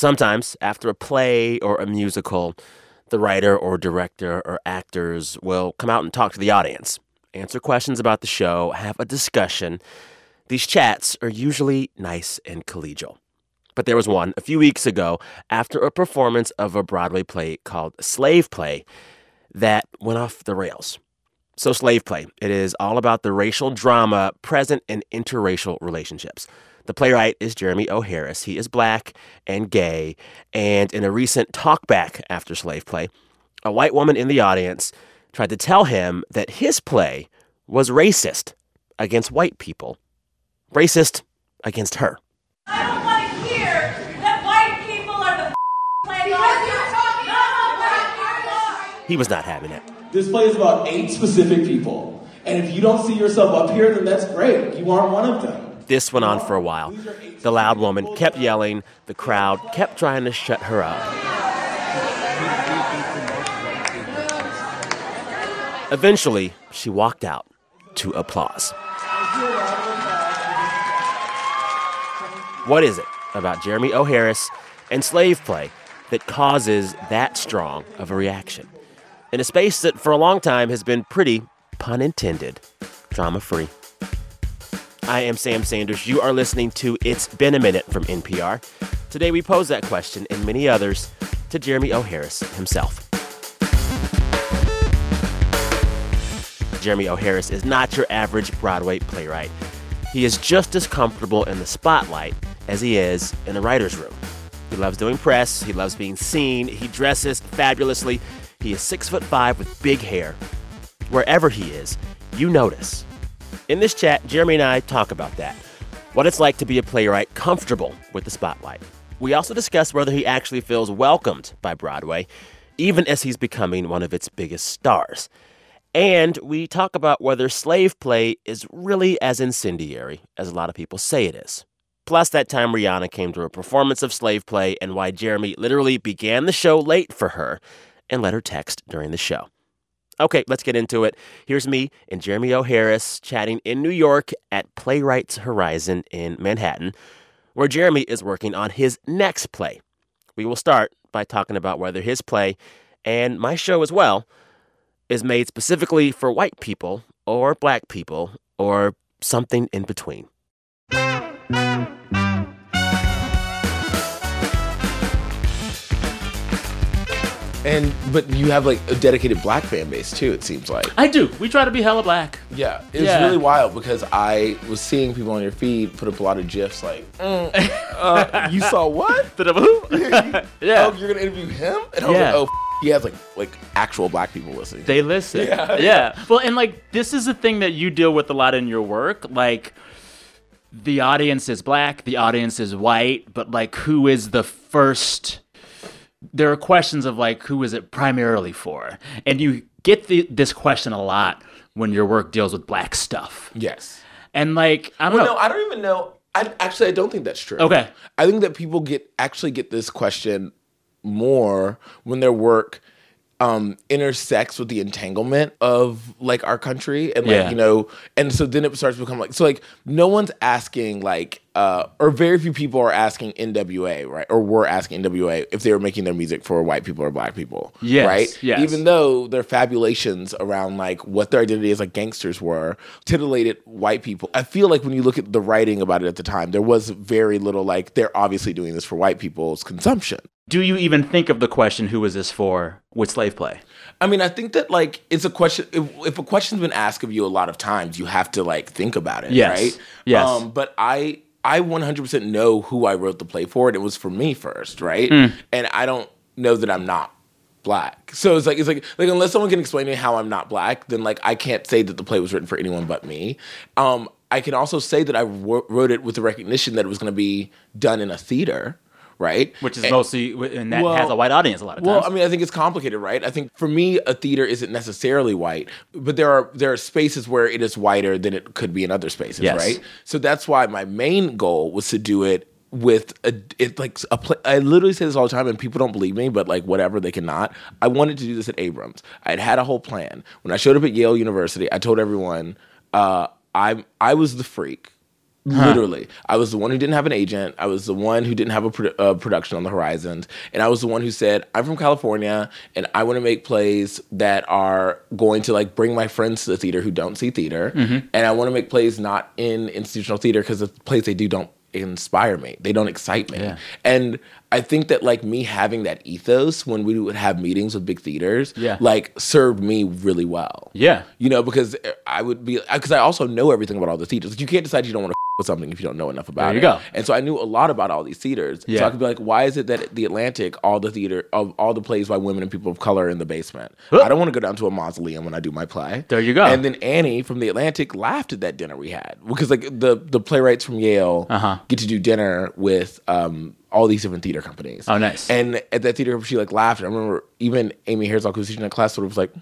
Sometimes, after a play or a musical, the writer or director or actors will come out and talk to the audience, answer questions about the show, have a discussion. These chats are usually nice and collegial. But there was one a few weeks ago after a performance of a Broadway play called Slave Play that went off the rails. So, Slave Play, it is all about the racial drama present in interracial relationships. The playwright is Jeremy O. Harris. He is black and gay. And in a recent talkback after Slave Play, a white woman in the audience tried to tell him that his play was racist against white people, racist against her. I don't want to hear that white people are the playing He was not having it. This play is about eight specific people. And if you don't see yourself up here, then that's great. You aren't one of them. This went on for a while. The loud woman kept yelling. The crowd kept trying to shut her up. Eventually, she walked out to applause. What is it about Jeremy O. Harris and slave play that causes that strong of a reaction? In a space that for a long time has been pretty, pun intended, drama free. I am Sam Sanders. You are listening to It's Been a Minute from NPR. Today we pose that question and many others to Jeremy O. Harris himself. Jeremy O. Harris is not your average Broadway playwright. He is just as comfortable in the spotlight as he is in the writer's room. He loves doing press, he loves being seen, he dresses fabulously. He is six foot five with big hair. Wherever he is, you notice. In this chat, Jeremy and I talk about that what it's like to be a playwright comfortable with the spotlight. We also discuss whether he actually feels welcomed by Broadway, even as he's becoming one of its biggest stars. And we talk about whether slave play is really as incendiary as a lot of people say it is. Plus, that time Rihanna came to a performance of slave play and why Jeremy literally began the show late for her and let her text during the show. Okay, let's get into it. Here's me and Jeremy O. Harris chatting in New York at Playwrights Horizon in Manhattan, where Jeremy is working on his next play. We will start by talking about whether his play, and my show as well, is made specifically for white people or black people or something in between. And but you have like a dedicated black fan base too. It seems like. I do. We try to be hella black. Yeah, it's Yeah. really wild because I was seeing people on your feed put up a lot of gifs like, mm, uh, you saw what? Bit of who? yeah. Oh, you're gonna interview him? And I was Yeah. like, oh, f- he has like like actual black people listening. They listen. Yeah. Well, and like this is the thing that you deal with a lot in your work. Like the audience is black, the audience is white, but like who is the first there are questions of like who is it primarily for? And you get the, this question a lot when your work deals with black stuff. yes. And like I don't Well, know. no, I don't even know. I actually I don't think that's true. Okay. I think that people get actually get this question more when their work um intersects with the entanglement of like our country and like Yeah. you know and so then it starts to become like so like no one's asking like uh or very few people are asking NWA right or were asking NWA if they were making their music for white people or black people Yes, right yes. even though their fabulations around like what their identity as like gangsters were titillated white people i feel like when you look at the writing about it at the time there was very little like they're obviously doing this for white people's consumption Do you even think of the question who is this for with slave play? i mean i think that like it's a question if, if a question's been asked of you a lot of times you have to like think about it Yes. right Yes. um but i i 100% know who i wrote the play for and it was for me first right Hmm. and i don't know that i'm not black. So it's like it's like like unless someone can explain to me how I'm not black, then like I can't say that the play was written for anyone but me. Um, I can also say that I wrote it with the recognition that it was going to be done in a theater, right? Which is And- mostly and that Well- has a white audience a lot of times. well. I mean, I think it's complicated, right? I think for me, a theater isn't necessarily white, but there are there are spaces where it is whiter than it could be in other spaces, Yes. right? So that's why my main goal was to do it with a it like a play. I literally say this all the time, and people don't believe me, but like whatever, they cannot. I wanted to do this at Abrams. I had had a whole plan. When I showed up at Yale University, I told everyone uh, I I was the freak Literally, I was the one who didn't have an agent. I was the one who didn't have a produ- uh, production on the horizon, and I was the one who said, "I'm from California, and I want to make plays that are going to like bring my friends to the theater who don't see theater, Mm-hmm. and I want to make plays not in institutional theater because the plays they do don't inspire me. They don't excite me, Yeah. and." I think that like me having that ethos when we would have meetings with big theaters, Yeah. like served me really well. Yeah. You know, because I would be because I also know everything about all the theaters. You can't decide you don't want to with something if you don't know enough about There you it. go. And so I knew a lot about all these theaters. Yeah. So I could be like, why is it that the Atlantic, all the theater, of all the plays by women and people of color in the basement? Huh. I don't want to go down to a mausoleum when I do my play. There you go. And then Annie from the Atlantic laughed at that dinner we had because like the the playwrights from Yale Uh-huh. get to do dinner with um all these different theater companies. Oh, nice. And at that theater, she like laughed. I remember even Amy Herzog, was teaching in class, sort of was like,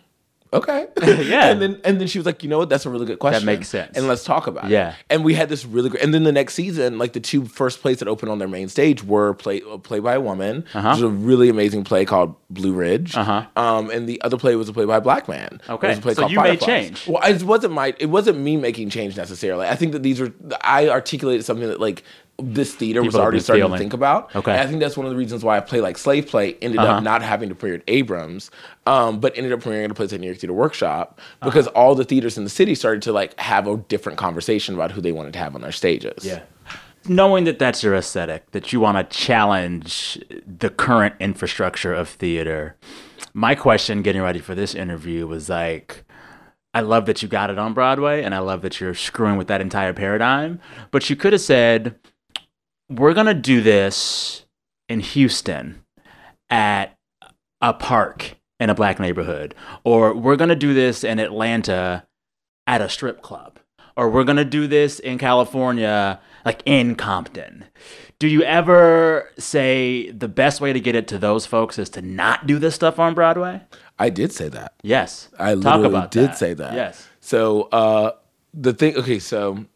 "Okay, Yeah. And then and then she was like, "You know what? That's a really good question. That makes sense. And let's talk about Yeah. it." And we had this really great. And then the next season, like the two first plays that opened on their main stage were play a play by a woman, Uh-huh. which was a really amazing play called Blue Ridge. Uh-huh. Um, and the other play was a play by a black man. It Okay. was a play So called you made change. Well, it wasn't my. It wasn't me making change necessarily. I think that these were. I articulated something that like. This theater was People have already starting feeling. to think about. Okay. And I think that's one of the reasons why a play like Slave Play ended Uh-huh. up not having to premiere at Abrams, um, but ended up premiering at a place at New York Theater Workshop because all the theaters in the city started to like have a different conversation about who they wanted to have on their stages. Yeah. Knowing that that's your aesthetic, that you want to challenge the current infrastructure of theater, my question getting ready for this interview was like, I love that you got it on Broadway and I love that you're screwing with that entire paradigm. But you could have said, we're going to do this in Houston at a park in a black neighborhood, or we're going to do this in Atlanta at a strip club, or we're going to do this in California, like in Compton. Do you ever say the best way to get it to those folks is to not do this stuff on Broadway? I did say that. Yes. I Talk literally about did that. say that. Yes. So uh, the thing, okay, so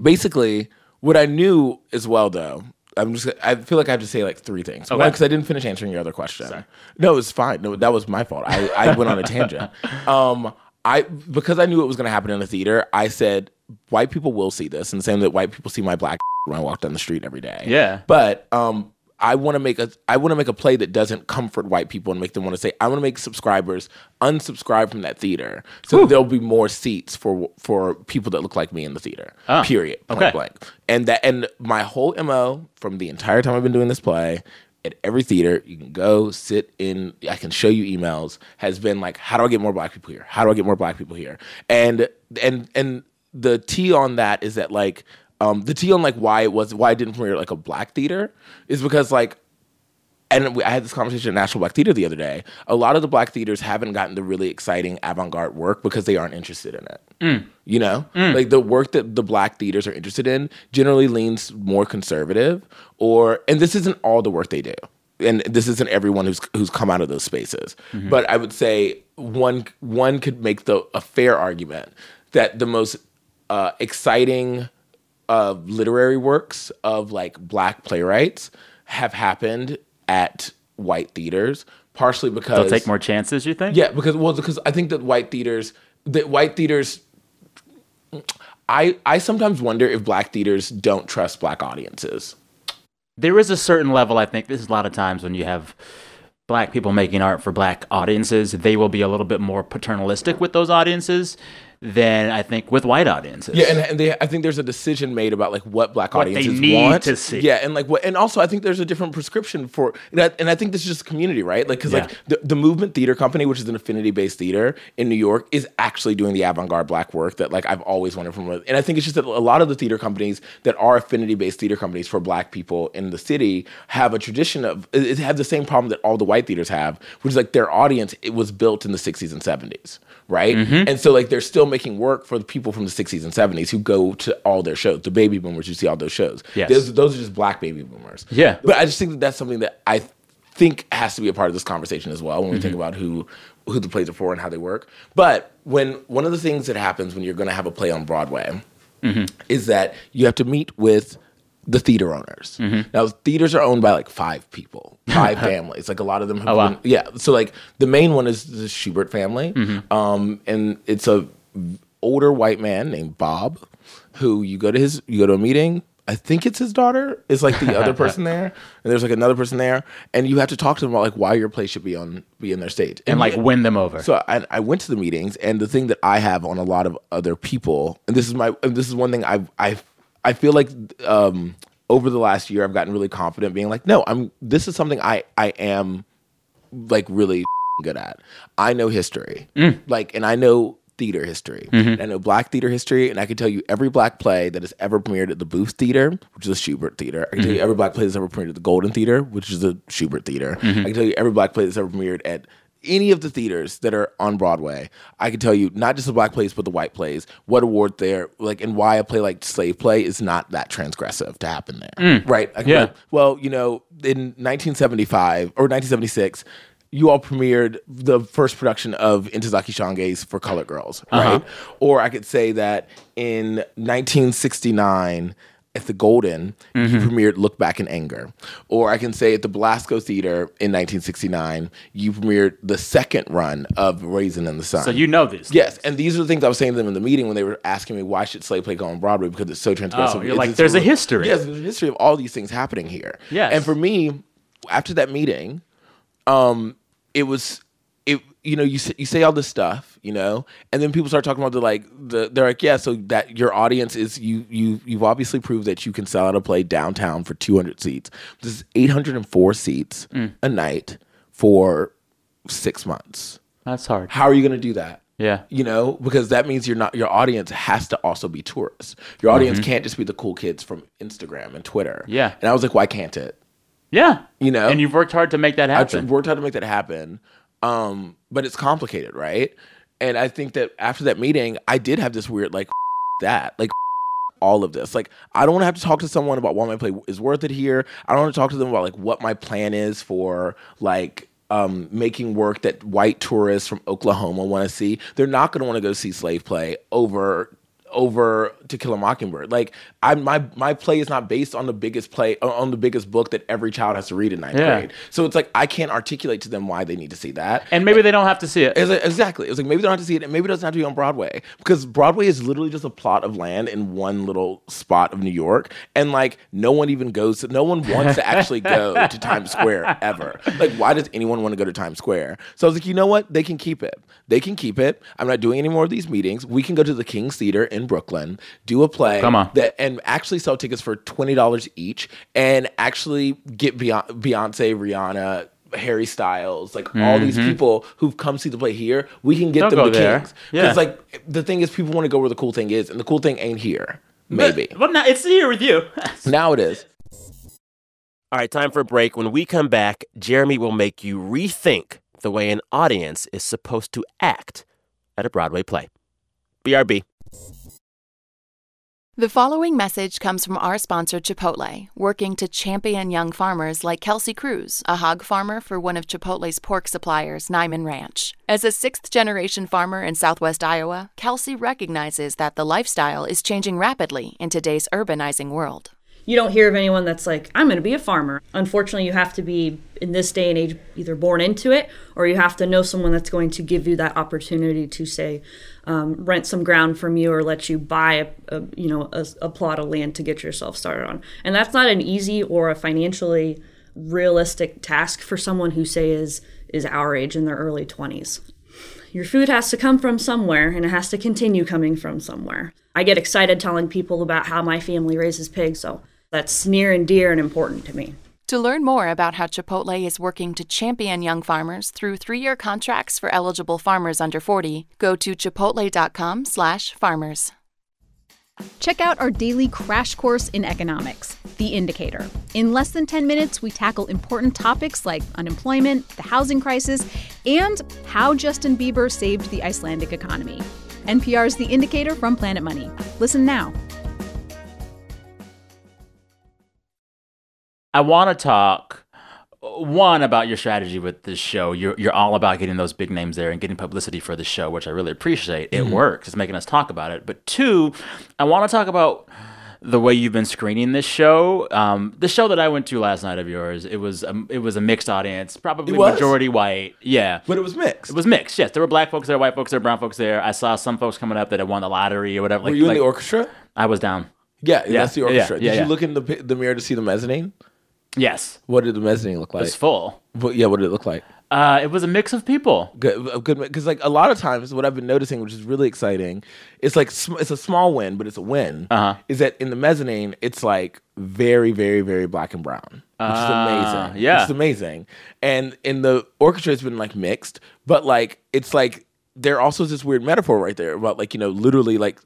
basically, what I knew as well, though, I'm just. I feel like I have to say like three things. Okay. because I didn't finish answering your other question. No, it's fine. No, that was my fault. I, I went on a tangent. Um, I because I knew it was going to happen in the theater. I said white people will see this, and the same that white people see my black when I walk down the street every day. Yeah. But um, I want to make a I want to make a play that doesn't comfort white people and make them want to say I want to make subscribers unsubscribe from that theater, so that there'll be more seats for for people that look like me in the theater. Oh, Period. Point okay. blank. And that and my whole mo from the entire time I've been doing this play. At every theater, you can go sit in. I can show you emails. Has been like, how do I get more black people here? How do I get more black people here? And and and the T on that is that like um, the T on like why it was why I didn't premiere like a black theater is because like and we, I had this conversation at National Black Theater the other day. A lot of the black theaters haven't gotten the really exciting avant-garde work because they aren't interested in it. You know, like the work that the black theaters are interested in generally leans more conservative, or and this isn't all the work they do, and this isn't everyone who's who's come out of those spaces. But I would say one one could make the a fair argument that the most uh, exciting uh, literary works of like black playwrights have happened at white theaters, partially because They'll take more chances, you think? yeah, because well, because I think that white theaters, that white theaters, I I sometimes wonder if black theaters don't trust black audiences. there is a certain level i think this is a lot of times when you have black people making art for black audiences they will be a little bit more paternalistic with those audiences than i think with white audiences Yeah, and, and they, I think there's a decision made about like what black What audiences need want to see. Yeah, and like what, and also I think there's a different prescription for, and I, and I think this is just community, right? Like, because Yeah. like the, the Movement Theater Company, which is an affinity-based theater in New York, is actually doing the avant-garde black work that like I've always wanted from. And I think it's just that a lot of the theater companies that are affinity-based theater companies for black people in the city have a tradition of it it have the same problem that all the white theaters have, which is like their audience it was built in the 60s and 70s, right? Mm-hmm. And so like they're still making work for the people from the 60s and 70s who go to all their shows, the baby boomers who see all those shows. Yes. Those, those are just black baby boomers. Yeah. But I just think that that's something that I think has to be a part of this conversation as well when we Mm-hmm. think about who who the plays are for and how they work. But when one of the things that happens when you're going to have a play on Broadway Mm-hmm. is that you have to meet with the theater owners. Mm-hmm. Now, theaters are owned by like five people, five families. Like a lot of them have Oh, wow. yeah. So like the main one is the Shubert family, Mm-hmm. um, and it's a older white man named Bob, who you go to his you go to a meeting. I think it's his daughter is like the other person there, and there's like another person there, and you have to talk to them about like why your play should be on be in their stage and like you- win them over. so I, I went to the meetings, and the thing that I have on a lot of other people, and this is my, and this is one thing I, I, I feel like um, over the last year, I've gotten really confident, being like, no, I'm. This is something I, I am, like really good at. I know history, like, and I know theater history. Mm-hmm. And I know black theater history, and I can tell you every black play that has ever premiered at the Booth Theater, which is a Shubert theater. I can tell you mm-hmm. every black play that's ever premiered at the Golden Theater, which is a Shubert theater. I mm-hmm. can tell you every black play that's ever premiered at any of the theaters that are on Broadway, I can tell you not just the black plays, but the white plays, what award they're like, and why a play like Slave Play is not that transgressive to happen there, mm. right? I can Yeah. well, you know, in 1975 or 1976, you all premiered the first production of Ntozake Shange's For Colored Girls, right? Or I could say that in 1969 at the Golden, you premiered Look Back in Anger. Or I can say at the Belasco Theater in 1969, you premiered the second run of Raisin in the Sun. So you know this. Yes, and these are the things I was saying to them in the meeting when they were asking me why should Slave Play go on Broadway because it's so transgressive. Oh, you're It's- like, it's there's a real- history. Yes, there's a history of all these things happening here. Yes. and for me, after that meeting, um, it was it. You know, you say, you say all this stuff, you know, and then people start talking about the like the they're like, yeah, so that your audience is you you you've obviously proved that you can sell out a play downtown for 200 seats. This is 804 seats Mm. a night for six months. That's hard. How are you going to do that? Yeah. You know, because that means you're not your audience has to also be tourists. Your audience can't just be the cool kids from Instagram and Twitter. Mm-hmm. Yeah. And I was like, why can't it? Yeah. You know? And you've worked hard to make that happen. I happen. worked hard to make that happen. Um, but it's complicated, right? And I think that after that meeting, I did have this weird like that. Like all of this. Like I don't want to have to talk to someone about why my play is worth it here. I don't want to talk to them about like what my plan is for like um, making work that white tourists from Oklahoma want to see. They're not going to want to go see slave play over over To Kill a Mockingbird. Like I my my play is not based on the biggest play uh, on the biggest book that every child has to read in ninth Yeah. grade. So it's like I can't articulate to them why they need to see that. and maybe they don't have to see it. It's like- exactly. It's like maybe they don't have to see it, and maybe it doesn't have to be on Broadway because Broadway is literally just a plot of land in one little spot of New York, and like no one even goes. To, no one wants to actually go to Times Square ever. Like, why does anyone want to go to Times Square? So I was like, you know what? They can keep it. They can keep it. I'm not doing any more of these meetings. We can go to the King's Theater in Brooklyn, do a play, Come on. that, and actually sell tickets for twenty dollars each, and actually get Beyonce, Beyonce Rihanna. Harry Styles, like all these mm-hmm. people who've come see the play here, we can get They'll them go the there. Kings. Yeah. Because like the thing is, people want to go where the cool thing is, and the cool thing ain't here. Maybe But, well, now it's here with you. now it is. All right, time for a break. When we come back, Jeremy will make you rethink the way an audience is supposed to act at a Broadway play. BRB. The following message comes from our sponsor, Chipotle, working to champion young farmers like Kelsey Cruz, a hog farmer for one of Chipotle's pork suppliers, Niman Ranch. As a sixth generation farmer in southwest Iowa, Kelsey recognizes that the lifestyle is changing rapidly in today's urbanizing world. You don't hear of anyone that's like, I'm going to be a farmer. Unfortunately, you have to be, in this day and age, either born into it or you have to know someone that's going to give you that opportunity to, say, um, rent some ground from you or let you buy a, a you know a, a plot of land to get yourself started on. And that's not an easy or a financially realistic task for someone who say is is our age in their early 20s your food has to come from somewhere and it has to continue coming from somewhere. I get excited telling people about how my family raises pigs, so that's near and dear and important to me. To learn more about how Chipotle is working to champion young farmers through three-year contracts for eligible farmers under 40, go to chipotle.com/farmers. Check out our daily crash course in economics, The Indicator. In less than 10 minutes, we tackle important topics like unemployment, the housing crisis, and how Justin Bieber saved the Icelandic economy. NPR's The Indicator from Planet Money. Listen now. I want to talk uh, one about your strategy with this show. You're you're all about getting those big names there and getting publicity for the show, which I really appreciate. It mm-hmm. works. It's making us talk about it. But two, I want to talk about the way you've been screening this show. Um, the show that I went to last night of yours, it was a, it was a mixed audience, probably majority white. Yeah, But it was mixed. it was mixed. Yes, there were black folks there, white folks there, brown folks there. I saw some folks coming up that had won the lottery or whatever. Were like- you in like- the orchestra? I was down. Yeah, Yeah, that's the orchestra. yeah, Did yeah. you look in the the mirror to see the mezzanine? Yes, What did the mezzanine look like? it was full. What- yeah, what did it look like? Uh, it was a mix of people. Good, good, because like a lot of times, what I've been noticing, which is really exciting, it's like sm- it's a small win, but it's a win. Uh-huh. Is that in the mezzanine? It's like very, very, very black and brown, which Ah, is amazing. yeah. it's amazing. And in the orchestra, it's been like mixed, but like it's like there also is this weird metaphor right there about like you know literally like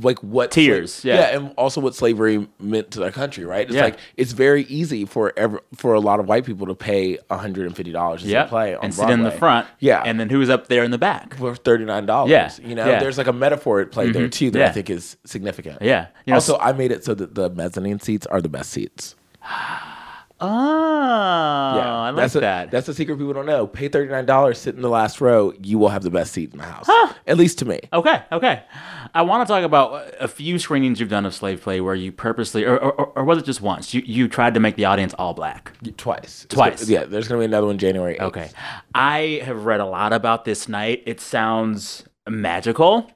like what Tears, sla- yeah. and also what slavery meant to their country, right? It's Yeah. like it's very easy for ever for a lot of white people to pay hundred and fifty dollars to see a Yeah, play on and sit in the front. Yeah, and then who's up there in the back? for thirty nine dollars. Yeah, you know, yeah. there's like a metaphor at play there mm-hmm. too that I think is significant. Yeah, you know, also, I made it so that the mezzanine seats are the best seats. Oh, I like that's a- that. that's the secret people don't know. Pay thirty nine dollars, sit in the last row. You will have the best seat in the house. At least to me. Okay, okay. I want to talk about a few screenings you've done of Slave Play where you purposely, or, or, or was it just once? You you tried to make the audience all black. Twice. Twice. yeah, there's gonna be another one January. 8th. Okay. I have read a lot about this night. It sounds magical.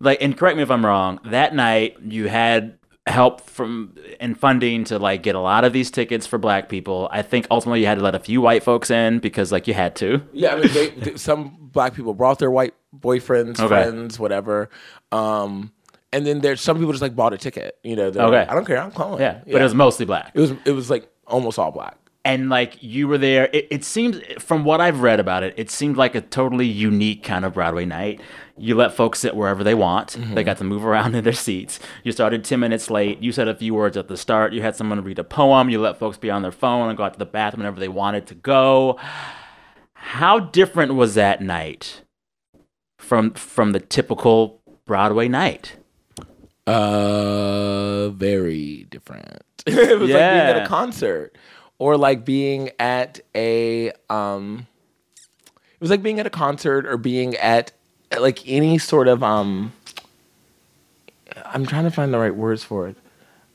Like, and correct me if I'm wrong. That night you had help from and funding to like get a lot of these tickets for black people. I think ultimately you had to let a few white folks in because like you had to. Yeah, I mean, they, they- some black people brought their white boyfriends, Okay. friends, whatever. Um, and then there's some people just like bought a ticket. You know, Okay. like, I don't care, I'm calling. Yeah, but it was mostly black. it was it was like almost all black. and like you were there it, it seems from what i've read about it it seemed like a totally unique kind of broadway night you let folks sit wherever they want. They got to move around in their seats. You started 10 minutes late. You said a few words at the start. You had someone read a poem. You let folks be on their phone and go out to the bathroom whenever they wanted to go. How different was that night from from the typical broadway night? Uh, very different. it was like being at a concert, or like being at a um. It was like being at a concert or being at like any sort of um. I'm trying to find the right words for it.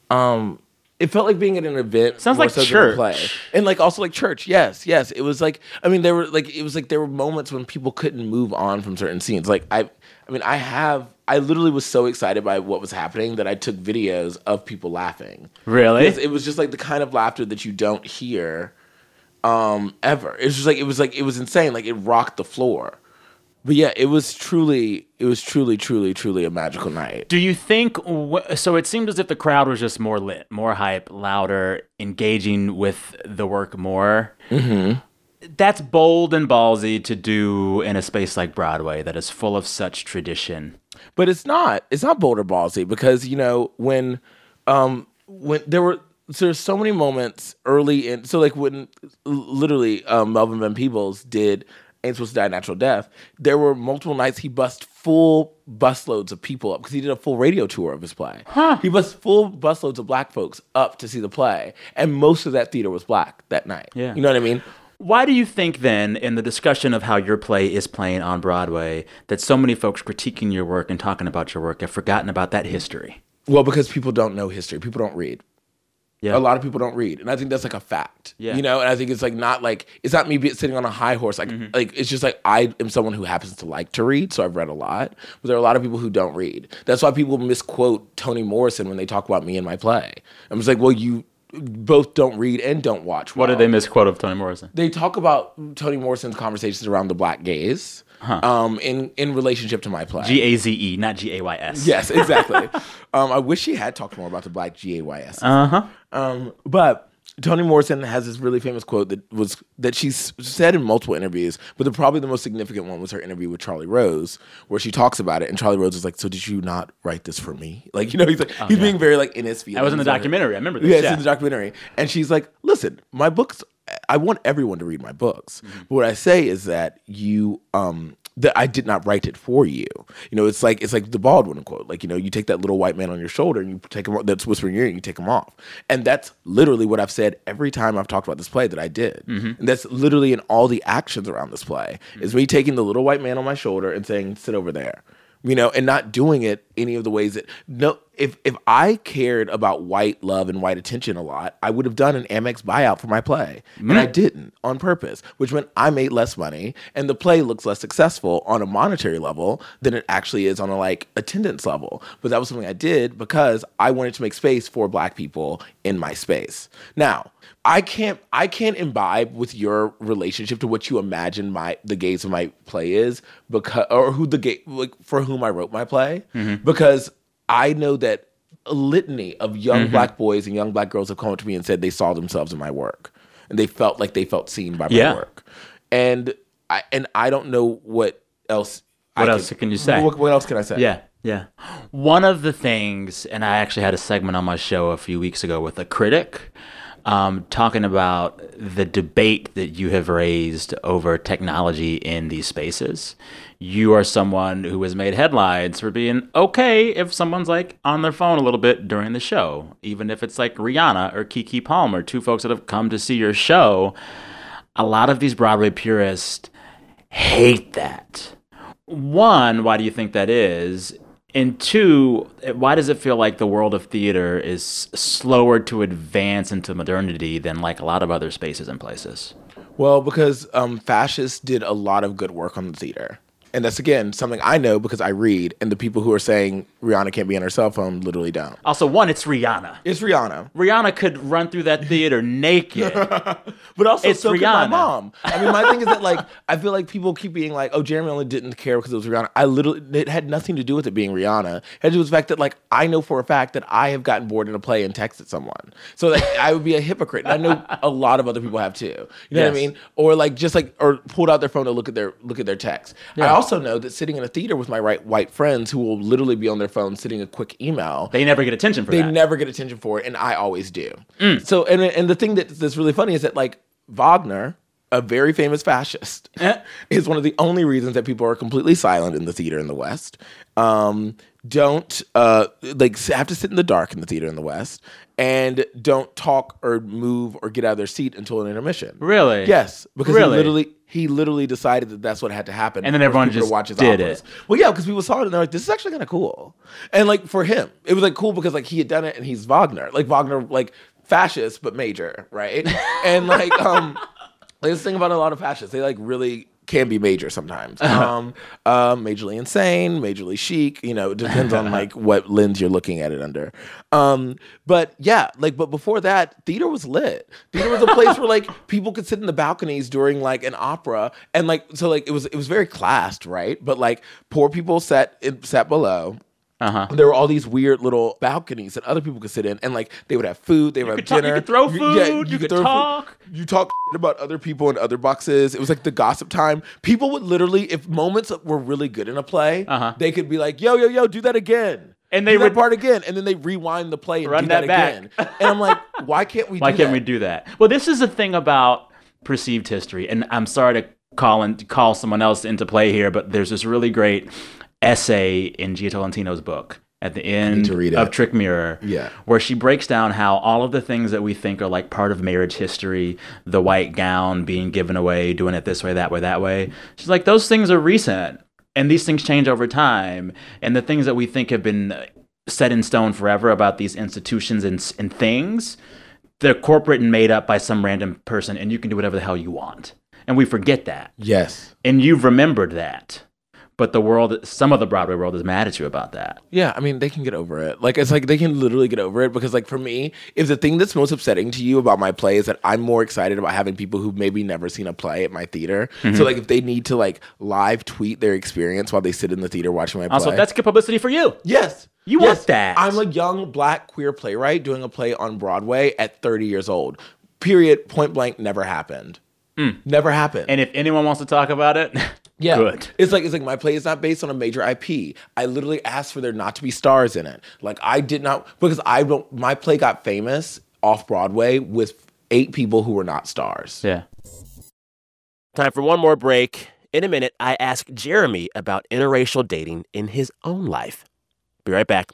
Um, it felt like being at an event. Sounds like so church. play, and like also like church. Yes, yes. It was like I mean there were like it was like there were moments when people couldn't move on from certain scenes. Like I, I mean I have I literally was so excited by what was happening that I took videos of people laughing. Really? Because it was just like the kind of laughter that you don't hear um ever. It was just like it was like it was insane. Like it rocked the floor. But yeah, it was truly, it was truly, truly, truly a magical night. Do you think wh- so? It seemed as if the crowd was just more lit, more hype, louder, engaging with the work more. Mm-hmm. That's bold and ballsy to do in a space like Broadway that is full of such tradition. but it's not it's not bold or ballsy because you know when um when there were so there's so many moments early in so like when literally um, Melvin Van Peebles did Supposed to Die a Natural Death, there were multiple nights he bust full busloads of people up because he did a full radio tour of his play. He bust full busloads of black folks up to see the play, and most of that theater was black that night. Yeah. you know what I mean. Why do you think then, in the discussion of how your play is playing on Broadway, that so many folks critiquing your work and talking about your work have forgotten about that history? Well, because people don't know history, people don't read. Yeah. A lot of people don't read, and I think that's like a fact. Yeah. You know, and I think it's like not like it's not me be, sitting on a high horse. Like, Mm-hmm. like it's just like I am someone who happens to like to read, so I've read a lot. But there are a lot of people who don't read. That's why people misquote Toni Morrison when they talk about me and my play. I'm just like, well, you both don't read and don't watch. What well. did they misquote of Toni Morrison? They talk about Toni Morrison's conversations around the black gaze, um, in in relationship to my play. G A Z E, not G A Y S. Yes, exactly. um, I wish she had talked more about the black GAYS. Uh huh. Um, but Toni Morrison has this really famous quote that was that she's said in multiple interviews, but the probably the most significant one was her interview with Charlie Rose, where she talks about it, and Charlie Rose is like, "So did you not write this for me?" Like, you know, he's like, he's being very like in his feelings. That was in the documentary. I remember this. Yeah, it's yeah. in the documentary, and she's like, "Listen, my books. I want everyone to read my books. Mm-hmm. But what I say is that you, um, that I did not write it for you. You know, it's like it's like the Baldwin quote. Like, you know, you take that little white man on your shoulder and you take him. That's whispering in your ear. and You take him off, and that's literally what I've said every time I've talked about this play that I did. Mm-hmm. And that's literally in all the actions around this play is me taking the little white man on my shoulder and saying, "Sit over there." You know, and not doing it any of the ways that no if if I cared about white love and white attention a lot, I would have done an Amex buyout for my play, and I mm. didn't on purpose, which meant I made less money, and the play looks less successful on a monetary level than it actually is on a like attendance level. But that was something I did because I wanted to make space for Black people in my space. Now. I can't I can't imbibe with your relationship to what you imagine my the gaze of my play is because or who the gay like for whom I wrote my play mm-hmm. because I know that a litany of young black boys and young black girls have come up to me and said they saw themselves in my work and they felt like they felt seen by my Yeah. work and I and I don't know what else What I else can you say? what, what else can I say Yeah, yeah. One of the things, and I actually had a segment on my show a few weeks ago with a critic um, talking about the debate that you have raised over technology in these spaces. You are someone who has made headlines for being okay if someone's like on their phone a little bit during the show, even if it's like Rihanna or Keke Palmer, two folks that have come to see your show. A lot of these Broadway purists hate that one, why do you think that is? And two, why does it feel like the world of theater is slower to advance into modernity than like a lot of other spaces and places? Well, because um, fascists did a lot of good work on the theater. And that's again something I know because I read, and the people who are saying Rihanna can't be on her cell phone literally don't. Also, one, it's Rihanna. It's Rihanna, Rihanna could run through that theater naked. but also It's so could my Rihanna. mom. I mean, my thing is that like I feel like people keep being like, "Oh, Jeremy only didn't care because it was Rihanna." I literally it had nothing to do with it being Rihanna. It had to do with the fact that like I know for a fact that I have gotten bored in a play and texted someone, so like I would be a hypocrite. And I know a lot of other people have too. You know what I mean? Or like just like or pulled out their phone to look at their look at their text. I also know that sitting in a theater with my right white friends who will literally be on their phone sitting a quick email They never get attention for they that. never get attention for it, and I always do. So, and and the thing that, that's really funny is that like Wagner, a very famous fascist, is one of the only reasons that people are completely silent in the theater in the West. Um, don't uh, like have to sit in the dark in the theater in the West, and don't talk or move or get out of their seat until an intermission. Really? Yes, because Really? he literally he literally decided that that's what had to happen. And then everyone just watch his did operas. it. Well, yeah, because people saw it and they're like, "This is actually kind of cool." And like for him, it was like cool because like he had done it and he's Wagner, like Wagner, like fascist but major, right? and like um, like this thing about a lot of fascists, they like really can be major sometimes. Um, uh, majorly insane, majorly chic. You know, it depends on like what lens you're looking at it under. Um, but yeah, like but before that, theater was lit. Theater was a place where like people could sit in the balconies during like an opera, and like so like it was it was very classed, right? But like poor people sat in, sat below. Uh-huh. There were all these weird little balconies that other people could sit in, and like they would have food, they would have could talk- you dinner. could throw food, you could throw food. talk. You talk about other people in other boxes. It was like the gossip time. People would literally, if moments were really good in a play, Uh-huh. they could be like, "Yo, yo, yo, do that again." And they do would- part again, and then they rewind the play and Run do that, that back. again. And I'm like, why can't we? Why do can't that? we do that? Well, this is the thing about perceived history, and I'm sorry to call and call someone else into play here, but there's this really great essay in Jia Tolentino's book at the end of it. Trick Mirror, Yeah. where she breaks down how all of the things that we think are like part of marriage history, the white gown being given away, doing it this way, that way, that way. She's like, those things are recent, and these things change over time, and the things that we think have been set in stone forever about these institutions and, and things they're corporate and made up by some random person and you can do whatever the hell you want and we forget that Yes. and you've remembered that but the world some of the broadway world is mad at you about that Yeah, I mean, they can get over it. Like, it's like they can literally get over it because, like, for me, if the thing that's most upsetting to you about my play is that I'm more excited about having people who've maybe never seen a play at my theater. Mm-hmm. So, like, if they need to, like, live tweet their experience while they sit in the theater watching my play. also that's good publicity for you Yes. You yes. want that. I'm a young black queer playwright doing a play on Broadway at 30 years old. Period. Point blank. Never happened. Never happened. and if anyone wants to talk about it Yeah. good It's like it's like my play is not based on a major IP. I literally asked for there not to be stars in it. Like I did not because I don't my play got famous off Broadway with eight people who were not stars. yeah Time for one more break. In a minute, I ask Jeremy about interracial dating in his own life. Be right back.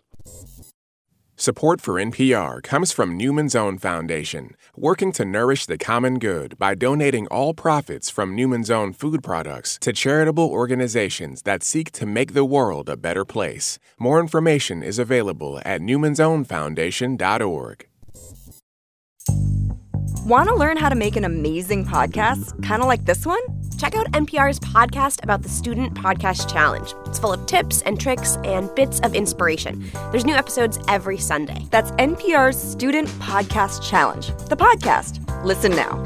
Support for NPR comes from Newman's Own Foundation, working to nourish the common good by donating all profits from Newman's Own food products to charitable organizations that seek to make the world a better place. More information is available at newmansownfoundation.org. Want to learn how to make an amazing podcast, kind of like this one? Check out NPR's podcast about the Student Podcast Challenge. It's full of tips and tricks and bits of inspiration. There's new episodes every Sunday. That's NPR's Student Podcast Challenge, the podcast. Listen now.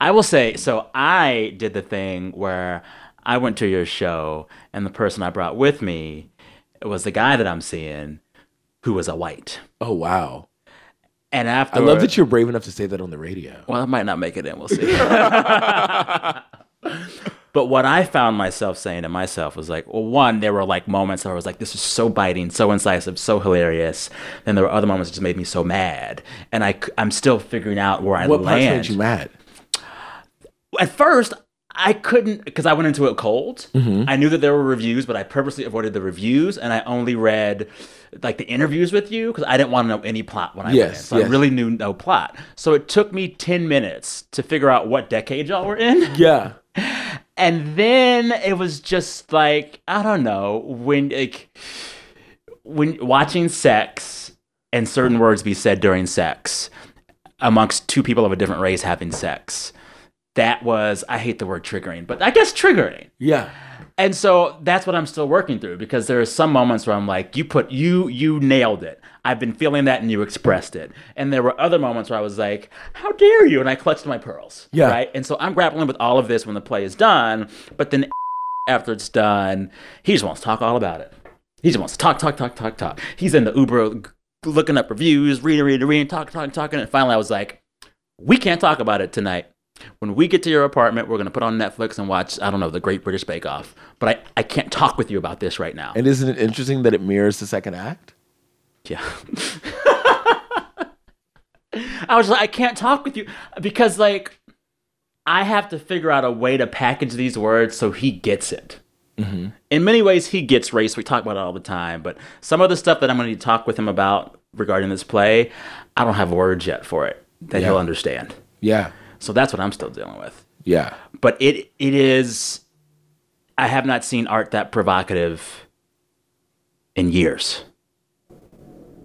I will say, so I did the thing where I went to your show, and the person I brought with me was the guy that I'm seeing, who was a white. Oh wow. And after, I love that you're brave enough to say that on the radio. Well, I might not make it in. We'll see. but what I found myself saying to myself was like, well, one, there were like moments where I was like, this is so biting, so incisive, so hilarious. Then there were other moments that just made me so mad, and I, I'm still figuring out where I what land. What made you mad? At first, I couldn't because I went into it cold. Mm-hmm. I knew that there were reviews, but I purposely avoided the reviews and I only read like the interviews with you because I didn't want to know any plot when I yes, went in. So yes. I really knew no plot. So it took me 10 minutes to figure out what decade y'all were in. Yeah. And then it was just like, I don't know, when like when watching sex and certain words be said during sex amongst two people of a different race having sex that was I hate the word triggering, but I guess triggering. Yeah. And so that's what I'm still working through because there are some moments where I'm like, you put you you nailed it. I've been feeling that and you expressed it. And there were other moments where I was like, how dare you? And I clutched my pearls. Yeah. Right. And so I'm grappling with all of this when the play is done. But then after it's done, he just wants to talk all about it. He just wants to talk, talk, talk, talk, talk. He's in the Uber looking up reviews, reading, reading, reading, talk, talk, talking. And finally I was like, we can't talk about it tonight when we get to your apartment, we're going to put on Netflix and watch, I don't know, The Great British Bake Off. But I, I can't talk with you about this right now. And isn't it interesting that it mirrors the second act? Yeah. I was like, I can't talk with you because, like, I have to figure out a way to package these words so he gets it. Mm-hmm. In many ways, he gets race. We talk about it all the time. But some of the stuff that I'm going to talk with him about regarding this play, I don't have words yet for it that Yeah. he'll understand. Yeah. So that's what I'm still dealing with. Yeah. But it it is I have not seen art that provocative in years.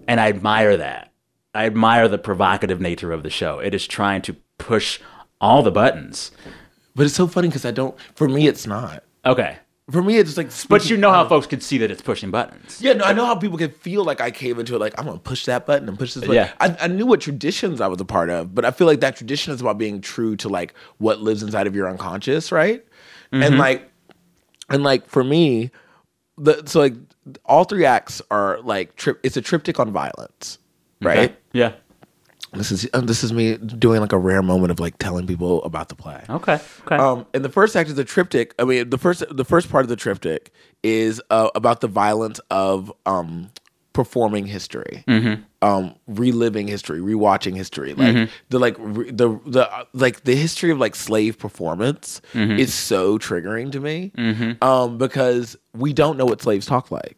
And I admire that. I admire the provocative nature of the show. It is trying to push all the buttons. But it's so funny because I don't. For me, it's not. Okay. For me, it's just like. But you know how folks could see that it's pushing buttons. Yeah, no, I know how people can feel like I came into it like I'm gonna push that button and push this button. Yeah. I, I knew what traditions I was a part of, but I feel like that tradition is about being true to like what lives inside of your unconscious, right? And Mhm. like, and like for me, the so like all three acts are like trip. It's a triptych on violence, right? Okay. Yeah. This is uh, this is me doing like a rare moment of like telling people about the play. Okay. Okay. Um, and the first act is the triptych. I mean, the first the first part of the triptych is uh, about the violence of um, performing history, Mhm. um, reliving history, rewatching history. Like Mhm. the like re- the the uh, like the history of like slave performance Mhm. is so triggering to me Mhm. um, because we don't know what slaves talk like.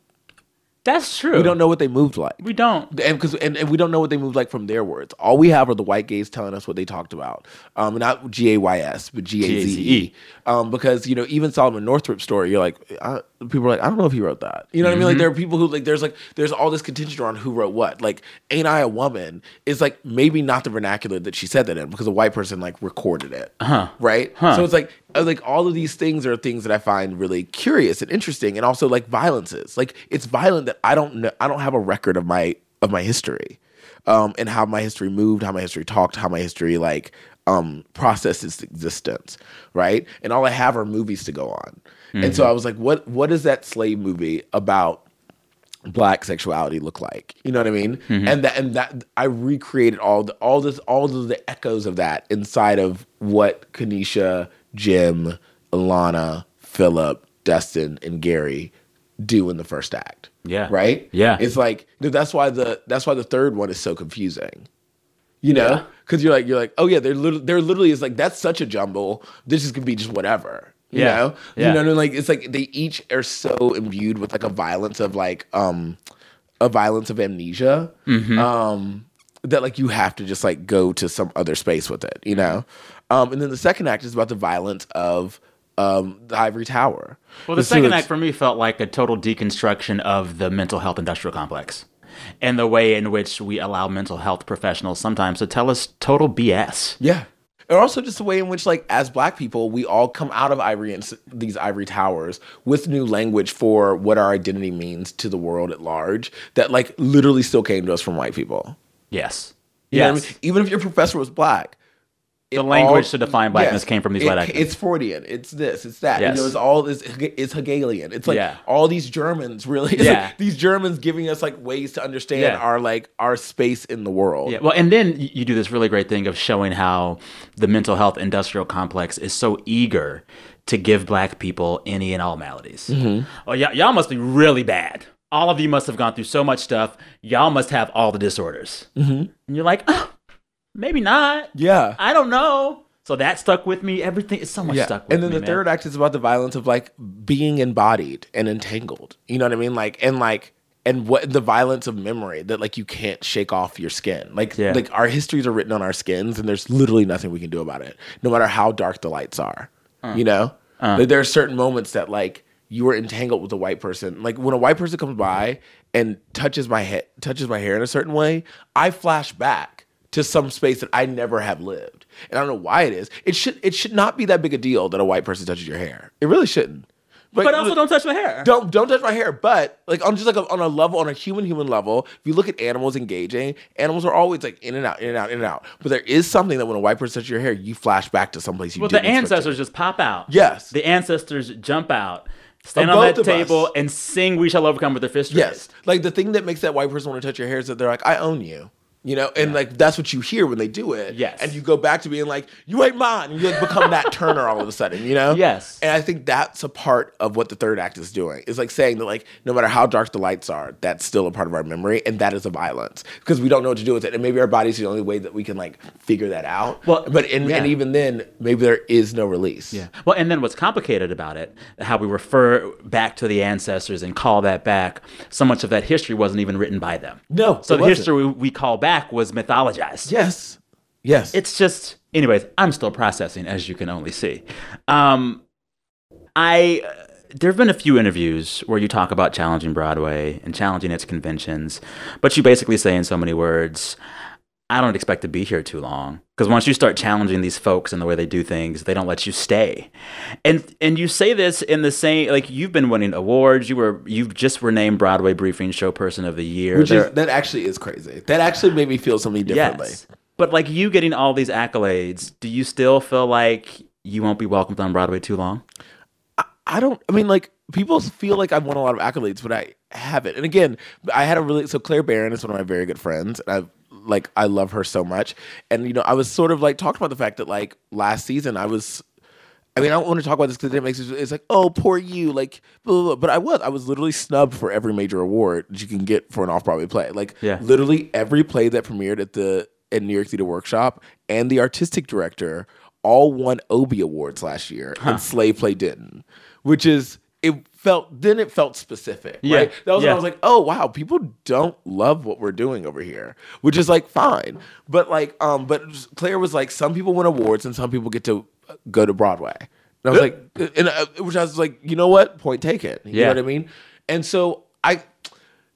That's true. We don't know what they moved like. We don't. And because and, and we don't know what they moved like from their words. All we have are the white gays telling us what they talked about. Um, not G A Y S, but G A Z E. G-A-Z-E. Um, because you know, even Solomon Northup's story, you're like, uh, people are like, I don't know if he wrote that. You know what I mean? Like Mhm. there are people who like, there's like, there's all this contention around who wrote what. Like, ain't I a woman? Is like maybe not the vernacular that she said that in because a white person like recorded it. Huh. Right. Huh. So it's like, like all of these things are things that I find really curious and interesting, and also like violences. Like it's violent that I don't know. I don't have a record of my of my history, um, and how my history moved, how my history talked, how my history like um processed its existence, right? And all I have are movies to go on. And so Mhm. I was like, what what is that slave movie about black sexuality look like? You know what I mean? Mhm. And that and that I recreated all the all this all of the echoes of that inside of what Kaneisha, Jim, Alana, Philip, Dustin, and Gary do in the first act. Yeah. Right? Yeah. It's like that's why the that's why the third one is so confusing. You know? Because you're like you're like, oh yeah, there lit- there literally is like that's such a jumble. This is gonna be just whatever. You Yeah. know, Yeah. you know, what I mean? like it's like they each are so imbued with like a violence of like um a violence of amnesia. Mm-hmm. Um, that like you have to just like go to some other space with it, you know. Um, and then the second act is about the violence of um the ivory tower. Well, the So second act for me felt like a total deconstruction of the mental health industrial complex and the way in which we allow mental health professionals sometimes to tell us total BS. Yeah. And also just the way in which, like, as black people, we all come out of ivory and these ivory towers with new language for what our identity means to the world at large that, like, literally still came to us from white people. Yes. You know what yes. I mean? Even if your professor was black. The language all- to define blackness yes, came from these it white actors. It's Freudian. It's this. It's that. Yes. You know, it's all this. It's Hegelian. It's like Yeah. all these Germans really. Yeah. like these Germans giving us like ways to understand Yeah. our like our space in the world. Yeah, well, and then you do this really great thing of showing how the mental health industrial complex is so eager to give black people any and all maladies. Mhm. Oh, y- y'all must be really bad. All of you must have gone through so much stuff. Y'all must have all the disorders. Mhm. And you're like, oh, maybe not. Yeah. I don't know. So that stuck with me. Everything is so much stuck with and then me. the man. third act is about the violence of like being embodied and entangled. You know what I mean? Like and like and what the violence of memory that like you can't shake off your skin. Like Yeah. like our histories are written on our skins and there's literally nothing we can do about it. No matter how dark the lights are. Uh. You know? Uh. Like, there are certain moments that like you are entangled with a white person. Like when a white person comes by and touches my head touches my hair in a certain way, I flash back to some space that I never have lived. And I don't know why it is. It should it should not be that big a deal that a white person touches your hair. It really shouldn't. but also don't touch my hair. Don't don't touch my hair. But like on just like a, on a level on a human human level, if you look at animals engaging, animals are always like in and out, in and out, in and out. But there is something that when a white person touches your hair, you flash back to someplace you Well, the ancestors just pop out. Yes. The ancestors jump out, stand Of on that of us. table, and sing "We Shall Overcome" with their fists Yes. raised. Like the thing that makes that white person want to touch your hair is that they're like, I own you. You know, and like that's what you hear when they do it. Yes. And you go back to being like, you ain't mine. And you like become that Turner all of a sudden, you know? Yes. And I think that's a part of what the third act is doing. It's like saying that like no matter how dark the lights are, that's still a part of our memory. And that is a violence. Because we don't know what to do with it. And maybe our body's the only way that we can like figure that out. Well, but and, yeah. and even then, maybe there is no release. Yeah. Well, and then what's complicated about it, how we refer back to the ancestors and call that back, so much of that history wasn't even written by them. No. So the wasn't. history we call back was mythologized. Yes. Yes. It's just, anyways, I'm still processing, as you can only see. Um, I. There have been a few interviews where you talk about challenging Broadway and challenging its conventions, but you basically say in so many words, I don't expect to be here too long because once you start challenging these folks and the way they do things, they don't let you stay. And and you say this in the same like you've been winning awards. You were you just were named Broadway Briefing Show Person of the Year. Which There- is that actually is crazy. That actually made me feel something differently. Yes. But like you getting all these accolades, do you still feel like you won't be welcomed on Broadway too long? I don't. I mean, like people feel like I've won a lot of accolades, but I haven't. And again, I had a really so Clare Barron is one of my very good friends, and I like I love her so much. And you know, I was sort of like talking about the fact that like last season I was. I mean, I don't want to talk about this because it makes it, it's like, oh, poor you, like, blah, blah, blah. but I was, I was literally snubbed for every major award that you can get for an off Broadway play. Like, Yeah. literally every play that premiered at the at New York Theater Workshop and the artistic director all won Obie awards last year, Huh. and Slave Play didn't, which is it felt then it felt specific, Yeah. right? That was when I was like, oh wow, people don't love what we're doing over here, which is like fine, but like um, but Claire was like, some people win awards and some people get to uh, go to Broadway. And I was like, and uh, which I was like, you know what? Point taken. You Yeah. know what I mean? And so I,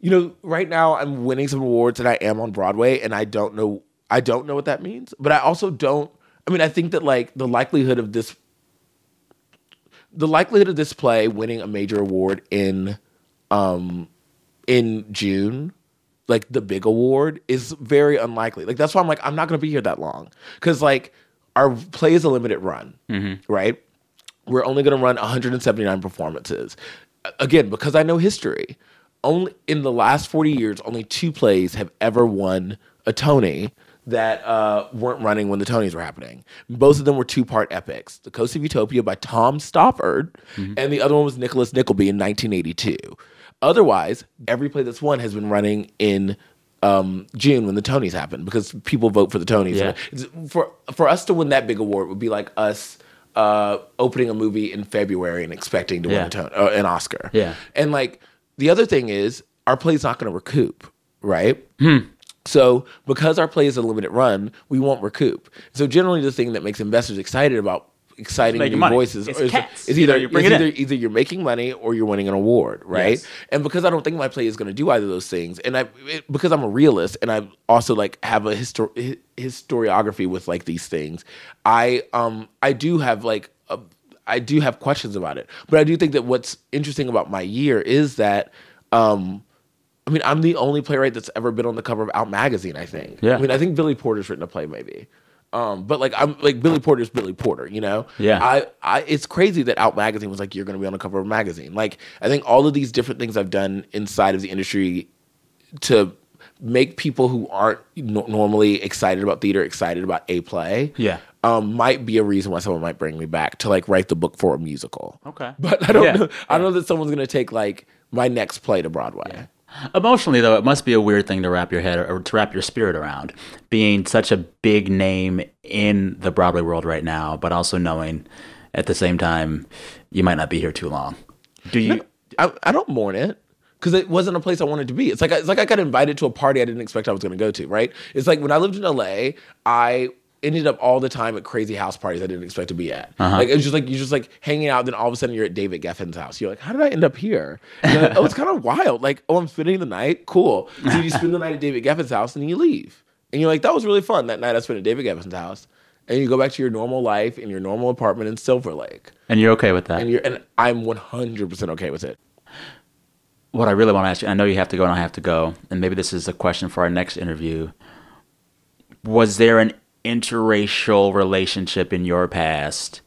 you know, right now I'm winning some awards and I am on Broadway, and I don't know, I don't know what that means, but I also don't. I mean, I think that like the likelihood of this, the likelihood of this play winning a major award in, um, in June, like the big award, is very unlikely. Like that's why I'm like I'm not gonna be here that long because like our play is a limited run, right? We're only going to run 179 performances. Again, because I know history. Only in the last 40 years, only two plays have ever won a Tony that uh, weren't running when the Tonys were happening. Both of them were two-part epics: *The Coast of Utopia* by Tom Stoppard, and the other one was Nicholas Nickleby in 1982. Otherwise, every play that's won has been running in um, June when the Tonys happen because people vote for the Tonys. Yeah. For for us to win that big award would be like us uh, opening a movie in February and expecting to win Yeah. a ton- uh, an Oscar. Yeah. And like the other thing is, our play's not going to recoup, right? Hmm. So because our play is a limited run, we won't recoup. So generally, the thing that makes investors excited about exciting new money. voices is, is You know, either, you is either, either you're making money or you're winning an award, right? Yes. And because I don't think my play is going to do either of those things, and I it, because I'm a realist and I also like have a histor- historiography with like these things, I um I do have like a, I do have questions about it, but I do think that what's interesting about my year is that um. I mean, I'm the only playwright that's ever been on the cover of Out magazine. I think. Yeah. I mean, I think Billy Porter's written a play, maybe. Um, but like I'm like Billy Porter's Billy Porter, you know. Yeah. I, I it's crazy that Out magazine was like you're going to be on the cover of a magazine. Like I think all of these different things I've done inside of the industry to make people who aren't no- normally excited about theater excited about a play. Yeah. Um, might be a reason why someone might bring me back to like write the book for a musical. Okay. But I don't Yeah. know. I don't know that someone's going to take like my next play to Broadway. Emotionally, though, it must be a weird thing to wrap your head or to wrap your spirit around, being such a big name in the Broadway world right now, but also knowing at the same time you might not be here too long. Do you? I, I don't mourn it because it wasn't a place I wanted to be. It's like it's like I got invited to a party I didn't expect I was going to go to. Right? It's like when I lived in LA, I ended up all the time at crazy house parties I didn't expect to be at. Uh-huh. Like it's just like you're just like hanging out, then all of a sudden you're at David Geffen's house. You're like, how did I end up here? Like, oh, it's kind of wild. Like, oh, I'm spending the night. Cool. So you spend the night at David Geffen's house and you leave, and you're like, that was really fun. That night I spent at David Geffen's house. And you go back to your normal life in your normal apartment in Silver Lake. And you're okay with that? And you're and I'm 100% okay with it. what I really want to ask you, I know you have to go and I have to go, and maybe this is a question for our next interview. Was there an interracial relationship in your past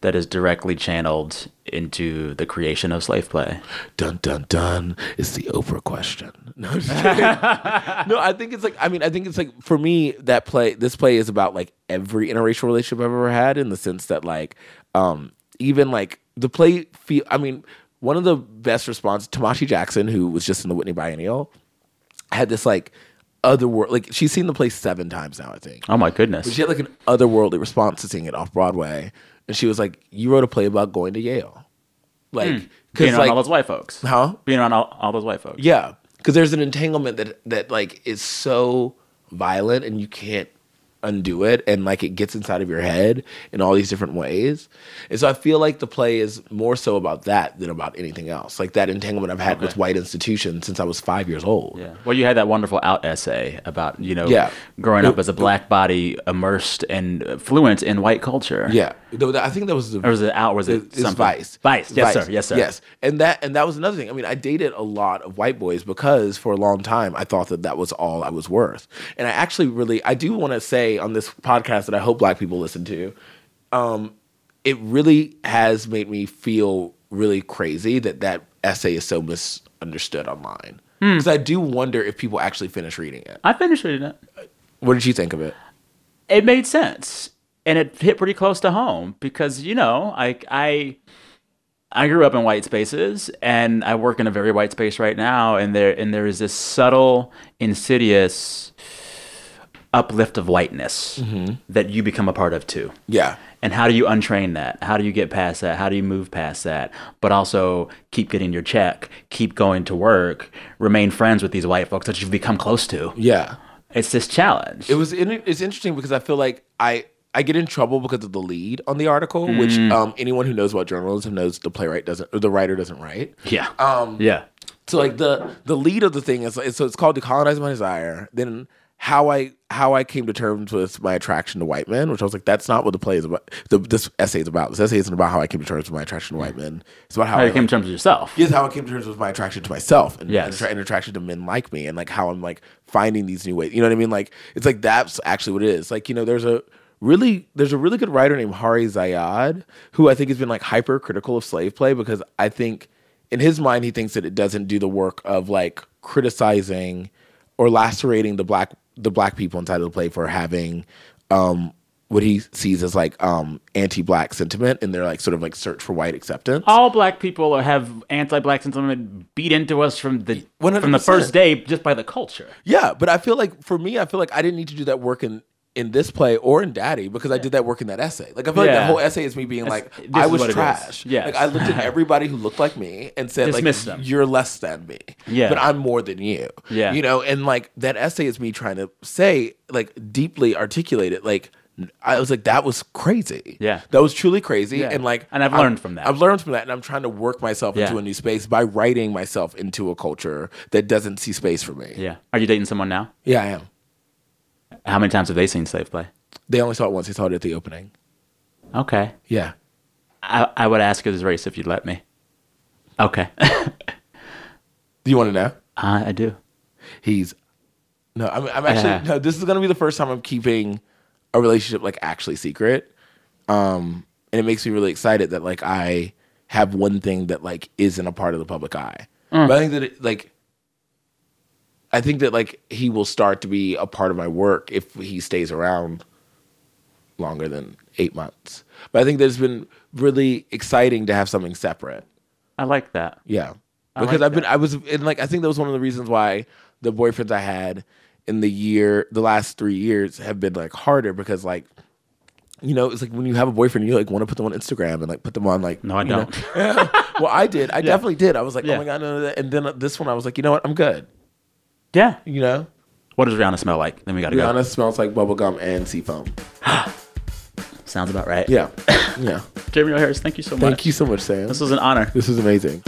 that is directly channeled into the creation of slave play? Dun dun dun. It's the Oprah question. No, I'm just kidding. no, I think it's like I mean, I think it's like for me that play this play is about like every interracial relationship I've ever had in the sense that like um even like the play feel I mean, one of the best responses Tomashi Jackson, who was just in the Whitney Biennial, had this like other world like she's seen the play seven times now, I think. Oh my goodness. But she had like an otherworldly response to seeing it off Broadway. And she was like, You wrote a play about going to Yale. Like, Hmm. Being around like, all those white folks. Huh? Being around all, all those white folks. Yeah, because there's an entanglement that that like is so violent and you can't undo it, and like it gets inside of your head in all these different ways. And so I feel like the play is more so about that than about anything else. Like that entanglement I've had with white institutions since I was five years old. Yeah. Well, you had that wonderful out essay about, you know, Yeah. growing up as a black body immersed and fluent in white culture. Yeah, I think that was the Or was it out? Was it it's something? Vice. Vice. Yes, sir. Yes, sir. Yes, and that and that was another thing. I mean, I dated a lot of white boys because for a long time I thought that that was all I was worth. And I actually really, I do want to say on this podcast that I hope Black people listen to, um, it really has made me feel really crazy that that essay is so misunderstood online. Hmm. Because I do wonder if people actually finish reading it. I finished reading it. What did you think of it? It made sense, and it hit pretty close to home because you know, I I I grew up in white spaces, and I work in a very white space right now, and there and there is this subtle, insidious uplift of whiteness that you become a part of too. Yeah. And how do you untrain that? How do you get past that? How do you move past that? But also keep getting your check, keep going to work, remain friends with these white folks that you've become close to. Yeah. It's this challenge. It was in, it's interesting because I feel like I I get in trouble because of the lead on the article, which Mm. um, anyone who knows about journalism knows the playwright doesn't or the writer doesn't write. Yeah. Um, yeah. So like the the lead of the thing is is- so it's called decolonize my desire. Then how I how I came to terms with my attraction to white men, which I was like, that's not what the play is about. The, this essay is about. This essay isn't about how I came to terms with my attraction to white men. It's about how, How I you came to terms with yourself. Yes, how I came to terms with my attraction to myself and, Yes. and, and attraction to men like me and like how I'm like finding these new ways. You know what I mean? Like it's like that's actually what it is. Like, you know, there's a really there's a really good writer named Hari Ziyad who I think has been like hyper critical of slave play because I think in his mind he thinks that it doesn't do the work of like criticizing or lacerating the black the black people inside of the play for having um what he sees as like um anti-black sentiment in their like sort of like search for white acceptance. All black people have anti-black sentiment beat into us from the from the first day just by the culture. Yeah, but I feel like for me, I feel like I didn't need to do that work in in this play or in Daddy because I did that work in that essay. Like I feel like Yeah. that whole essay is me being like, this I is was what it is. trash. Yes. Like I looked at everybody who looked like me and said, Dismissed like, them. you're less than me. Yeah. But I'm more than you. Yeah. You know, and like that essay is me trying to say, like, deeply articulate it. Like, I was like, that was crazy. Yeah. That was truly crazy. Yeah. And like, And I've I'm- learned from that. I've learned from that. And I'm trying to work myself Yeah. into a new space by writing myself into a culture that doesn't see space for me. Yeah. Are you dating someone now? Yeah, I am. How many times have they seen Slave Play? They only saw it once. They saw it at the opening. Okay. Yeah. I, I would ask his race if you'd let me. Okay. Do you want to know? Uh, I do. He's no. I'm, I'm actually Yeah. no. This is gonna be the first time I'm keeping a relationship like actually secret. Um, and it makes me really excited that like I have one thing that like isn't a part of the public eye. Mm. But I think that it, like I think that like he will start to be a part of my work if he stays around longer than eight months. But I think that it's been really exciting to have something separate. I like that. Yeah. Because like I've been I was and like I think that was one of the reasons why the boyfriends I had in the year the last three years have been like harder because like you know, it's like when you have a boyfriend, you like want to put them on Instagram and like put them on like. No, I don't. well, I did. I definitely did. I was like, oh Yeah. oh my god, no, no, no. And then this one, I was like, you know what? I'm good. Yeah. You know, What does Rihanna smell like? Then we gotta go. Rihanna smells like bubblegum and seafoam. go. Sounds about right. Yeah, yeah. Jeremy O. Harris, thank you so much. Thank you so much, Sam. This was an honor. This was amazing.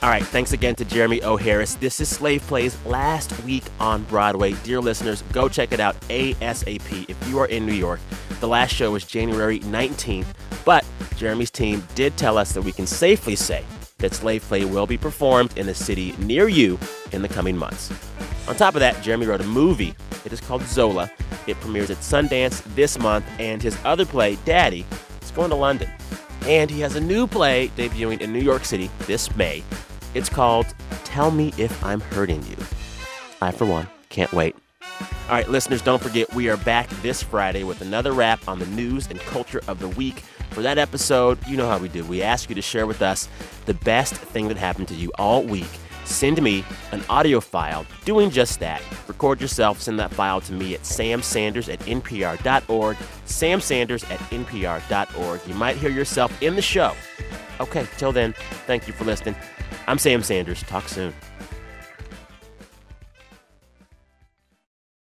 All right, thanks again to Jeremy O. Harris. This is Slave Play's last week on Broadway. Dear listeners, go check it out ASAP if you are in New York. The last show was January 19th, but Jeremy's team did tell us that we can safely say that Slave Play will be performed in a city near you in the coming months. On top of that, Jeremy wrote a movie. It is called Zola. It premieres at Sundance this month, and his other play, Daddy, is going to London. And he has a new play debuting in New York City this May. It's called Tell Me If I'm Hurting You. I, for one, can't wait. All right, listeners, don't forget we are back this Friday with another wrap on the news and culture of the week. For that episode, you know how we do. We ask you to share with us the best thing that happened to you all week. Send me an audio file doing just that. Record yourself, send that file to me at samsanders at npr.org. samsanders at npr.org. You might hear yourself in the show. Okay, till then, thank you for listening. I'm Sam Sanders. Talk soon.